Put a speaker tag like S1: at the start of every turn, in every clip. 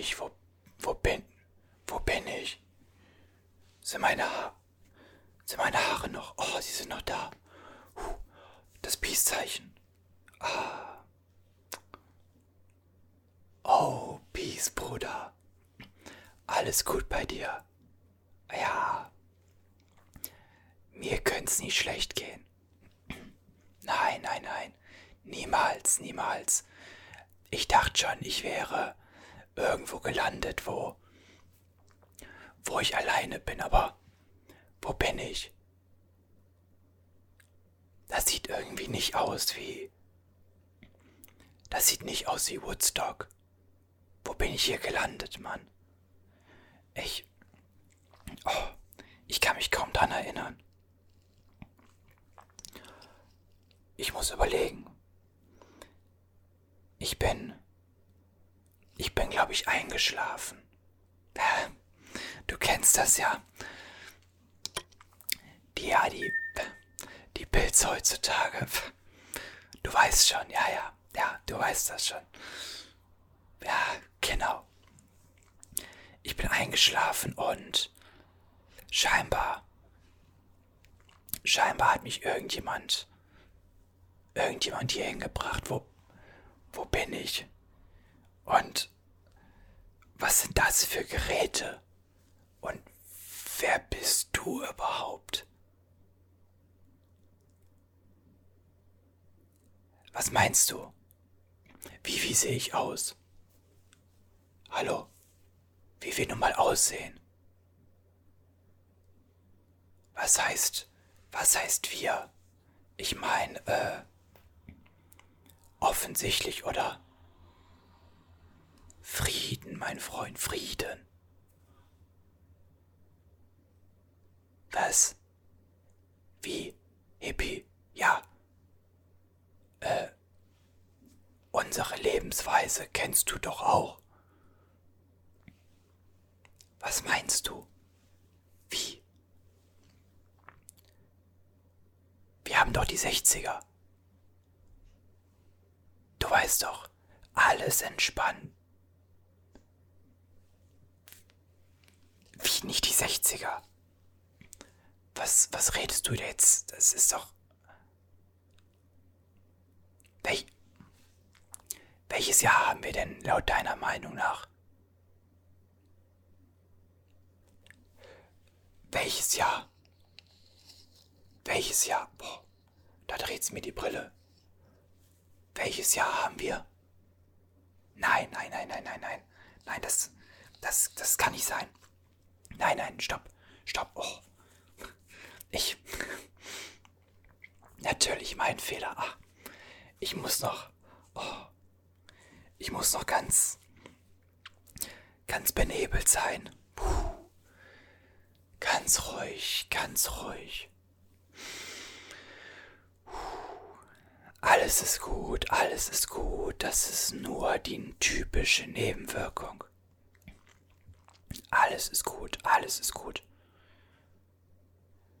S1: ich? Wo, wo bin, wo bin ich? Sind meine Haare, sind meine Haare noch? Oh, sie sind noch da. Huh, das Peace-Zeichen. Ah. Oh, Peace, Bruder. Alles gut bei dir? Ja. Mir könnte's nie schlecht gehen. Nein, nein, nein. Niemals, niemals. Ich dachte schon, ich wäre irgendwo gelandet, wo, wo ich alleine bin, aber wo bin ich? Das sieht irgendwie nicht aus wie. Das sieht nicht aus wie Woodstock. Wo bin ich hier gelandet, Mann? Ich. Oh, ich kann mich kaum dran erinnern. Ich muss überlegen. Ich bin. Ich bin, glaube ich, eingeschlafen. Du kennst das ja. Die, ja, die. Die Pilze heutzutage. Du weißt schon, ja, ja. Ja, du weißt das schon. Ja, genau. Ich bin eingeschlafen und scheinbar. Scheinbar hat mich irgendjemand. Irgendjemand hier hingebracht. Wo. Wo bin ich? Und was sind das für Geräte? Und wer bist du überhaupt? Was meinst du? Wie, wie sehe ich aus? Hallo? Wie wir nun mal aussehen? Was heißt, was heißt wir? Ich meine, äh, offensichtlich, oder? Frieden, mein Freund, Frieden. Was? Wie? Hippie? Ja. Äh, unsere Lebensweise kennst du doch auch. Was meinst du? Wie? Wir haben doch die 60er. Du weißt doch, alles entspannt. Wie nicht die 60er? Was, was redest du jetzt? Das ist doch. Wel Welches Jahr haben wir denn laut deiner Meinung nach? Welches Jahr? Welches Jahr? Boah, da dreht's mir die Brille. Welches Jahr haben wir? Nein, nein, nein, nein, nein, nein. Nein, das, das, das kann nicht sein. Nein, nein, stopp, stopp. Oh. Ich. Natürlich mein Fehler. Ach, ich muss noch. Oh. Ich muss noch ganz. ganz benebelt sein. Puh. Ganz ruhig, ganz ruhig. Alles ist gut, alles ist gut. Das ist nur die typische Nebenwirkung. Alles ist gut, alles ist gut.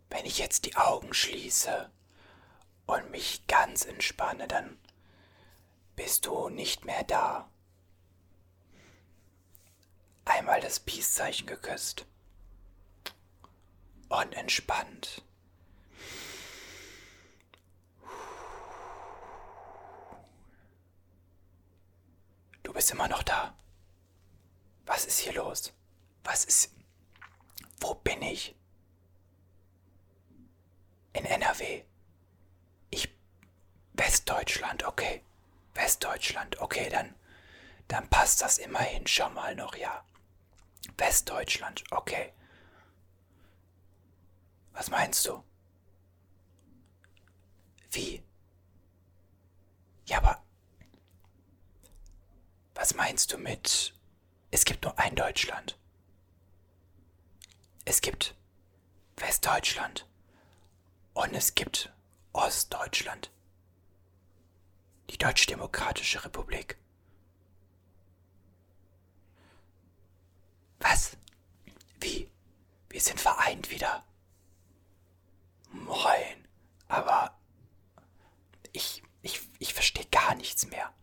S1: Wenn ich jetzt die Augen schließe und mich ganz entspanne, dann bist du nicht mehr da. Einmal das Peace-Zeichen geküsst und entspannt. Du bist immer noch da. Was ist hier los? Was ist... Wo bin ich? In NRW. Ich... Westdeutschland, okay. Westdeutschland, okay, dann... Dann passt das immerhin schon mal noch, ja. Westdeutschland, okay. Was meinst du? Wie? Ja, aber... Was meinst du mit... Es gibt nur ein Deutschland. Es gibt Westdeutschland und es gibt Ostdeutschland. Die Deutsch-Demokratische Republik. Was? Wie? Wir sind vereint wieder. Moin. Aber ich, ich, ich verstehe gar nichts mehr.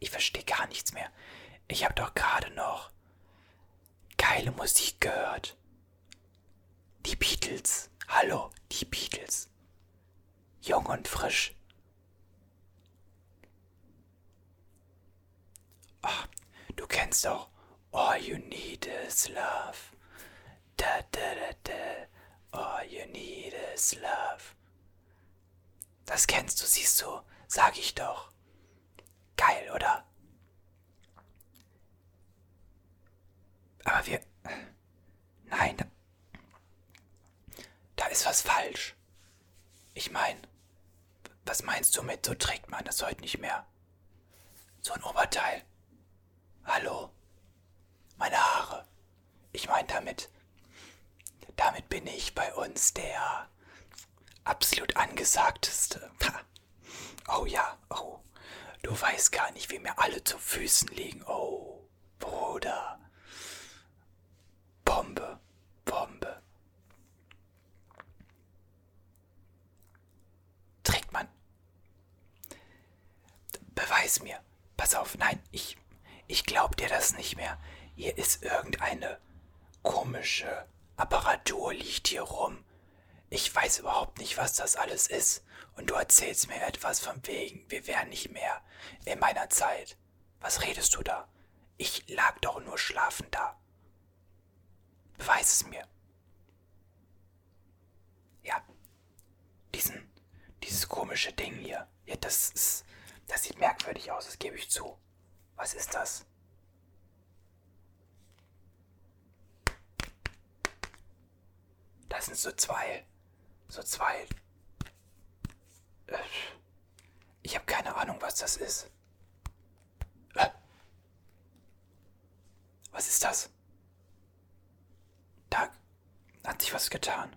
S1: Ich verstehe gar nichts mehr. Ich habe doch gerade noch geile Musik gehört. Die Beatles. Hallo, die Beatles. Jung und frisch. Ach, du kennst doch All You Need Is Love. Da, da, da, da. All You Need Is Love. Das kennst du, siehst du, sag ich doch. Geil, oder? Aber wir... Nein, ist was falsch. Ich meine, was meinst du mit, so trägt man das heute nicht mehr? So ein Oberteil. Hallo? Meine Haare. Ich meine damit, damit bin ich bei uns der absolut angesagteste. Oh ja, oh. Du weißt gar nicht, wie mir alle zu Füßen liegen. Oh, Bruder. Bombe, Bombe. Trägt man. Beweis mir. Pass auf, nein, ich, ich glaub dir das nicht mehr. Hier ist irgendeine komische Apparatur liegt hier rum. Ich weiß überhaupt nicht, was das alles ist. Und du erzählst mir etwas von wegen, wir wären nicht mehr in meiner Zeit. Was redest du da? Ich lag doch nur schlafend da. Beweis es mir. Ja. Diesen, dieses komische Ding hier. Ja, das ist, das sieht merkwürdig aus, das gebe ich zu. Was ist das? Das sind so zwei, so zwei. Äh, ich habe keine Ahnung, was das ist. Äh. Was ist das? Da hat sich was getan.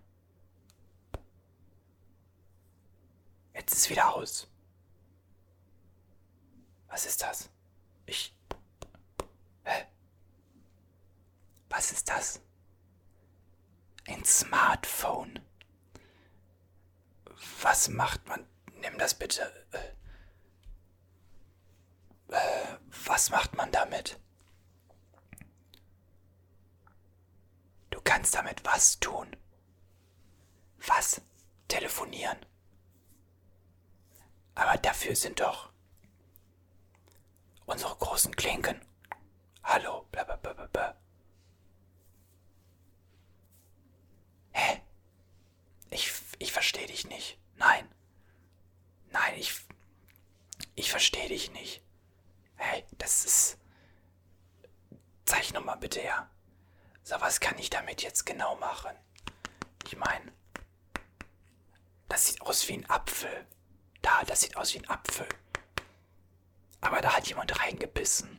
S1: Jetzt ist wieder aus. Was ist das? Ich. Hä? Was ist das? Ein Smartphone. Was macht man? Nimm das bitte. Äh, äh, was macht man damit? Du kannst damit was tun? Was? Telefonieren? Aber dafür sind doch unsere großen Klinken. Hallo, blablabla. Hä? Ich, ich verstehe dich nicht. Nein. Nein, ich. Ich verstehe dich nicht. Hey, das ist. Zeig nochmal bitte her. So, was kann ich damit jetzt genau machen? Ich meine, das sieht aus wie ein Apfel. Da, das sieht aus wie ein Apfel. Aber da hat jemand reingebissen.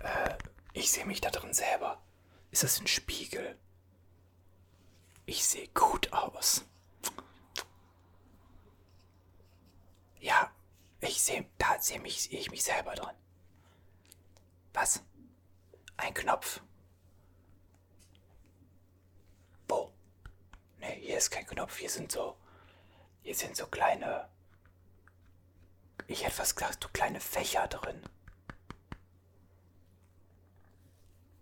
S1: Äh, ich sehe mich da drin selber. Ist das ein Spiegel? Ich sehe gut aus. Ja, ich sehe, da sehe mich, sehe ich mich selber drin. Was? Ein Knopf. Wo? Ne, hier ist kein Knopf. Hier sind so, hier sind so kleine, ich hätte fast gesagt, so kleine Fächer drin.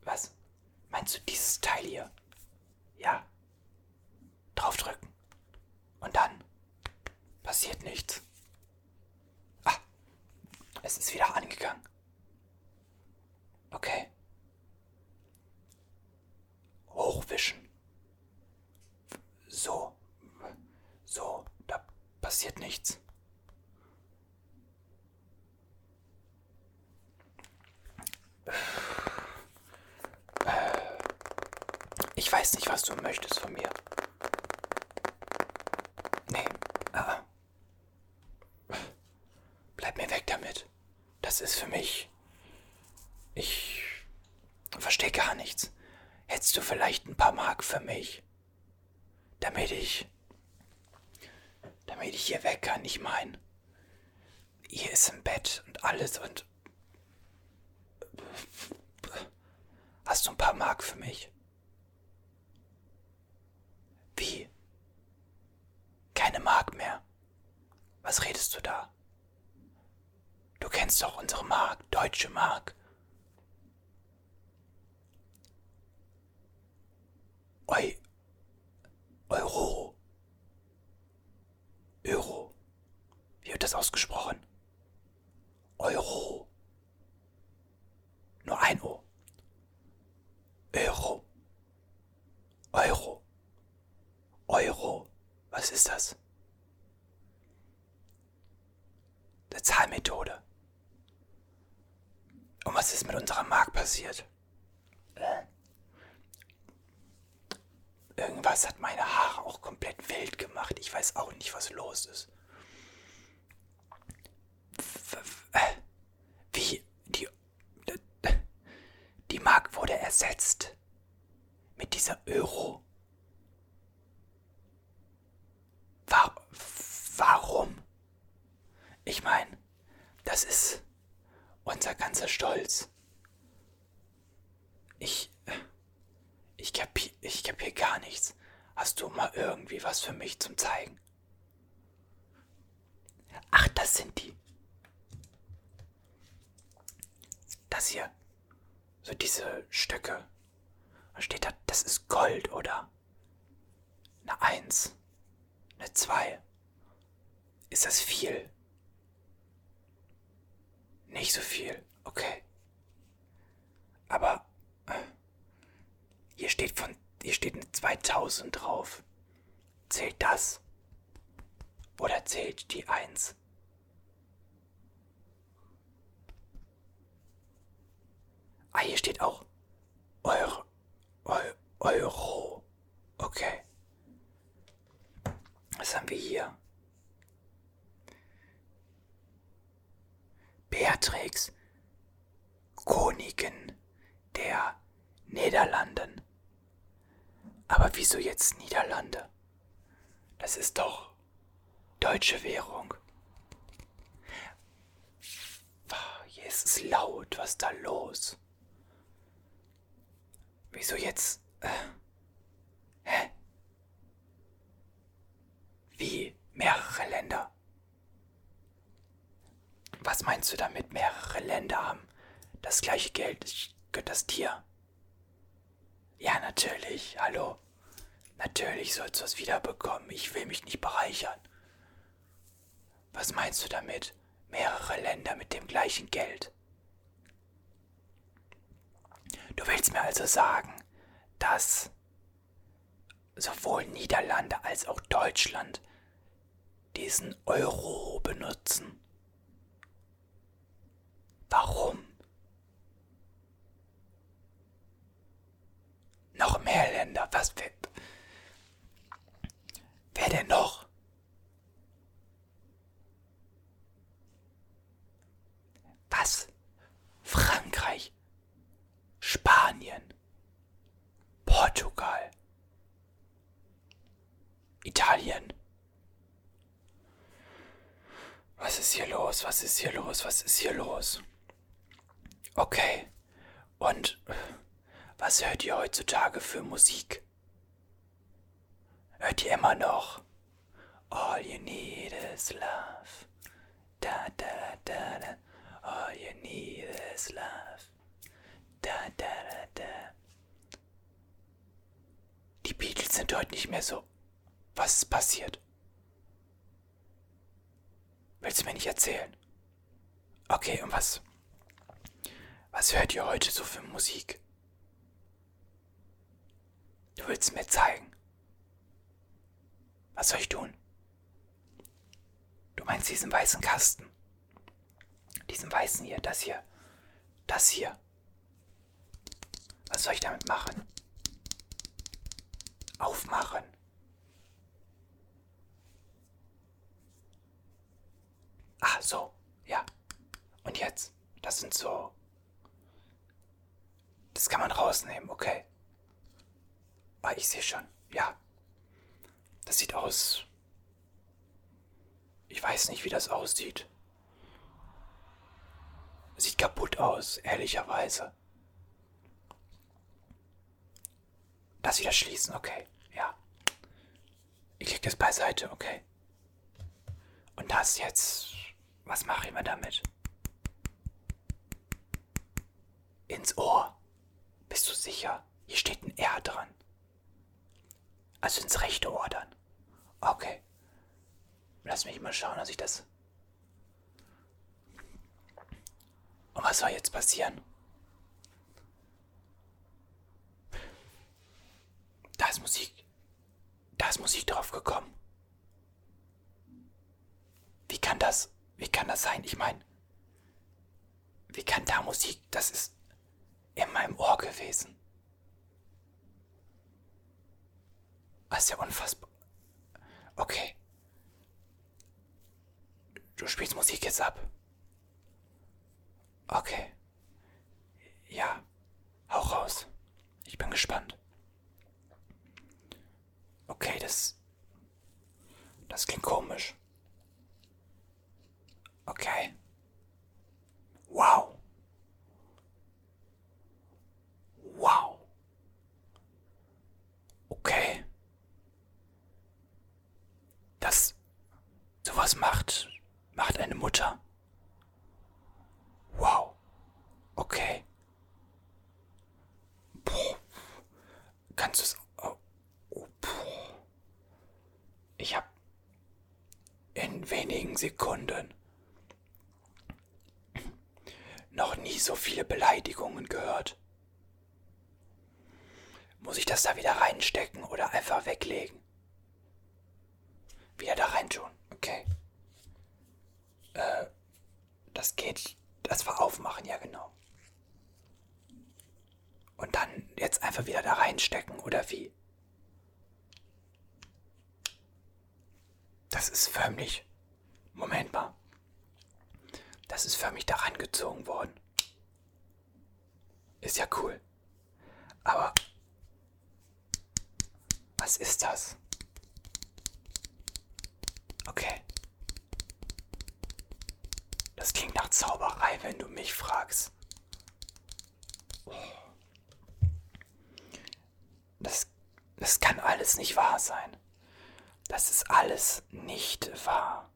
S1: Was? Meinst du dieses Teil hier? Ja. Draufdrücken. Und dann passiert nichts. Ah, es ist wieder angegangen. Okay. Hochwischen. So. So, passiert nichts. Ich weiß nicht, was du möchtest von mir. Nee, ah. Bleib mir weg damit. Das ist für mich. Ich verstehe gar nichts. Hättest du vielleicht ein paar Mark für mich? Damit ich. Damit ich hier weg kann, ich mein. Hier ist im Bett und alles und. Hast du ein paar Mark für mich? Wie? Du da? kennst doch unsere Mark, deutsche Mark. Eu Euro. Euro. Wie wird das ausgesprochen? Euro. Nur ein O. Euro. Euro. Euro. Was ist das? Eine Zahlmethode. Und was ist mit unserer Mark passiert? Äh. Irgendwas hat meine Haare auch komplett wild gemacht. Ich weiß auch nicht, was los ist. Äh, wie die die Mark wurde ersetzt mit dieser Euro. Warum? Ich meine, das ist unser ganzer Stolz. Ich. Ich kapier, ich kapier gar nichts. Hast du mal irgendwie was für mich zum Zeigen? Ach, das sind die. Das hier. So diese Stöcke. Da steht da, das ist Gold, oder? Eine Eins. Eine Zwei. Ist das viel? Nicht so viel. Okay. Aber äh, hier steht von hier steht eine 2000 drauf. Zählt das? Oder zählt die 1? Ah, hier steht auch Euro. Euro. Okay. Was haben wir hier? Beatrix, Königin der Niederlanden. Aber wieso jetzt Niederlande? Das ist doch deutsche Währung. Hier ist es laut, was da los? Wieso jetzt? Äh, hä? Wie mehrere Länder? Was meinst du damit, mehrere Länder haben das gleiche Geld? Gehört das Tier? Ja, natürlich. Hallo. Natürlich sollst du es wiederbekommen. Ich will mich nicht bereichern. Was meinst du damit? Mehrere Länder mit dem gleichen Geld. Du willst mir also sagen, dass sowohl Niederlande als auch Deutschland diesen Euro benutzen? Warum? Noch mehr Länder. Was? Wer, wer denn noch? Was? Frankreich, Spanien, Portugal, Italien. Was ist hier los? Was ist hier los? Was ist hier los? Okay. Und was hört ihr heutzutage für Musik? Hört ihr immer noch? All you need is love. Da da da da. All you need is love. Da da da da. Die Beatles sind heute nicht mehr so. Was ist passiert? Willst du mir nicht erzählen? Okay, und was? Was hört ihr heute so für Musik? Du willst mir zeigen. Was soll ich tun? Du meinst diesen weißen Kasten? Diesen weißen hier, das hier. Das hier. Was soll ich damit machen? Aufmachen. Ah, so. Ja. Und jetzt? Das sind so das kann man rausnehmen, okay. Ah, ich sehe schon. Ja. Das sieht aus. Ich weiß nicht, wie das aussieht. Sieht kaputt aus, ehrlicherweise. Das wieder schließen, okay. Ja. Ich leg das beiseite, okay. Und das jetzt. Was mache ich mir damit? ins Ohr. Bist du sicher? Hier steht ein R dran. Also ins rechte Ohr dann. Okay. Lass mich mal schauen, dass ich das. Und was soll jetzt passieren? Da ist Musik. Da ist Musik drauf gekommen. Wie kann das? Wie kann das sein? Ich meine, wie kann da Musik? Das ist in meinem Ohr gewesen. Das ist ja unfassbar. Okay. Du spielst Musik jetzt ab. Okay. Ja. Hau raus. Ich bin gespannt. Okay, das. Das klingt komisch. Okay. Wow. Wow. Okay. Das. Sowas macht. Macht eine Mutter. Wow. Okay. Boah. Kannst du es. Oh, oh, ich habe in wenigen Sekunden noch nie so viele Beleidigungen gehört. Muss ich das da wieder reinstecken oder einfach weglegen? Wieder da rein tun. Okay. Äh, das geht. Das war aufmachen, ja genau. Und dann jetzt einfach wieder da reinstecken, oder wie? Das ist förmlich. Moment mal. Das ist förmlich da reingezogen worden. Ist ja cool. Aber. Was ist das? Okay. Das klingt nach Zauberei, wenn du mich fragst. Das, das kann alles nicht wahr sein. Das ist alles nicht wahr.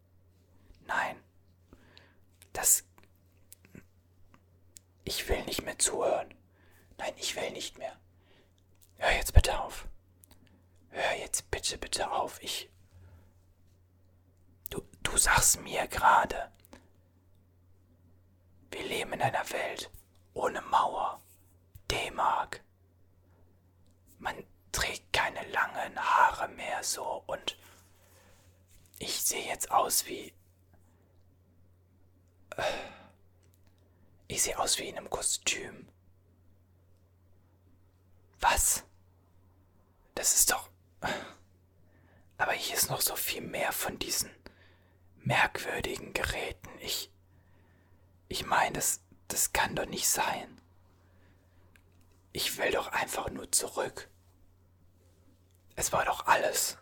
S1: Nein. Das. Ich will nicht mehr zuhören. Nein, ich will nicht mehr. Hör jetzt bitte auf. Hör jetzt bitte, bitte auf. Ich. Du, sagst mir gerade, wir leben in einer Welt ohne Mauer, D-Mark. Man trägt keine langen Haare mehr so und ich sehe jetzt aus wie ich sehe aus wie in einem Kostüm. Was? Das ist doch. Aber hier ist noch so viel mehr von diesen merkwürdigen Geräten. Ich. Ich meine, das, das kann doch nicht sein. Ich will doch einfach nur zurück. Es war doch alles.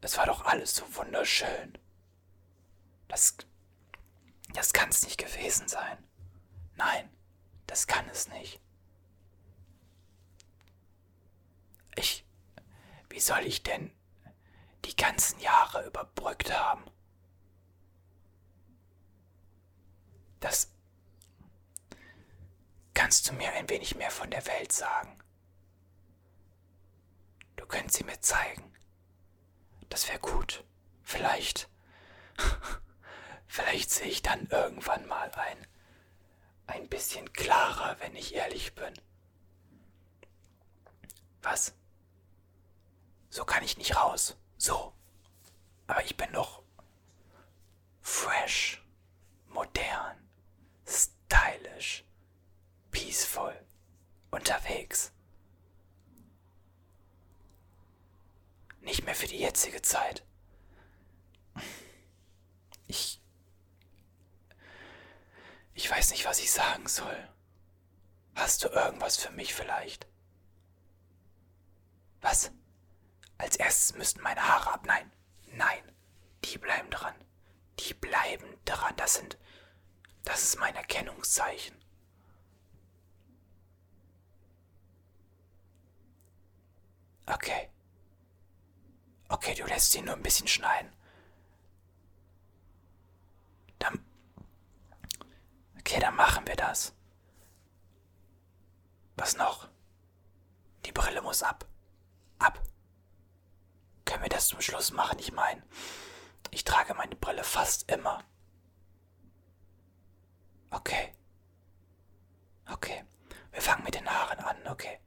S1: Es war doch alles so wunderschön. Das, das kann es nicht gewesen sein. Nein, das kann es nicht. Ich. Wie soll ich denn die ganzen Jahre überbrückt haben? Das. Kannst du mir ein wenig mehr von der Welt sagen? Du könntest sie mir zeigen. Das wäre gut. Vielleicht. Vielleicht sehe ich dann irgendwann mal ein, ein bisschen klarer, wenn ich ehrlich bin. Was? So kann ich nicht raus. So. Aber ich bin doch fresh, modern, stylisch, peaceful, unterwegs. Nicht mehr für die jetzige Zeit. Ich ich weiß nicht, was ich sagen soll. Hast du irgendwas für mich vielleicht? Was? Als erstes müssten meine Haare ab. Nein, nein, die bleiben dran. Die bleiben dran. Das sind. Das ist mein Erkennungszeichen. Okay. Okay, du lässt sie nur ein bisschen schneiden. Okay, dann machen wir das. Was noch? Die Brille muss ab. Ab. Können wir das zum Schluss machen? Ich meine, ich trage meine Brille fast immer. Okay. Okay. Wir fangen mit den Haaren an, okay.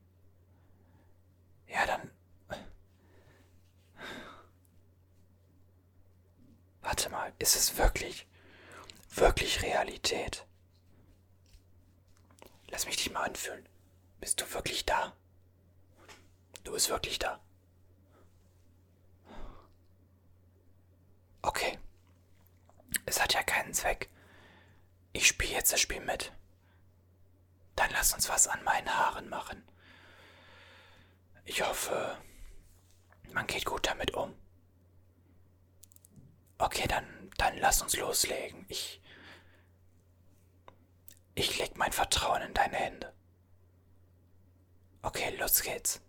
S1: Ja, dann. Warte mal, ist es wirklich, wirklich Realität? Lass mich dich mal anfühlen. Bist du wirklich da? Du bist wirklich da. Okay. Es hat ja keinen Zweck. Ich spiele jetzt das Spiel mit. Dann lass uns was an meinen Haaren machen. Ich hoffe, man geht gut damit um. Okay, dann, dann lass uns loslegen. Ich. Ich leg mein Vertrauen in deine Hände. Okay, los geht's.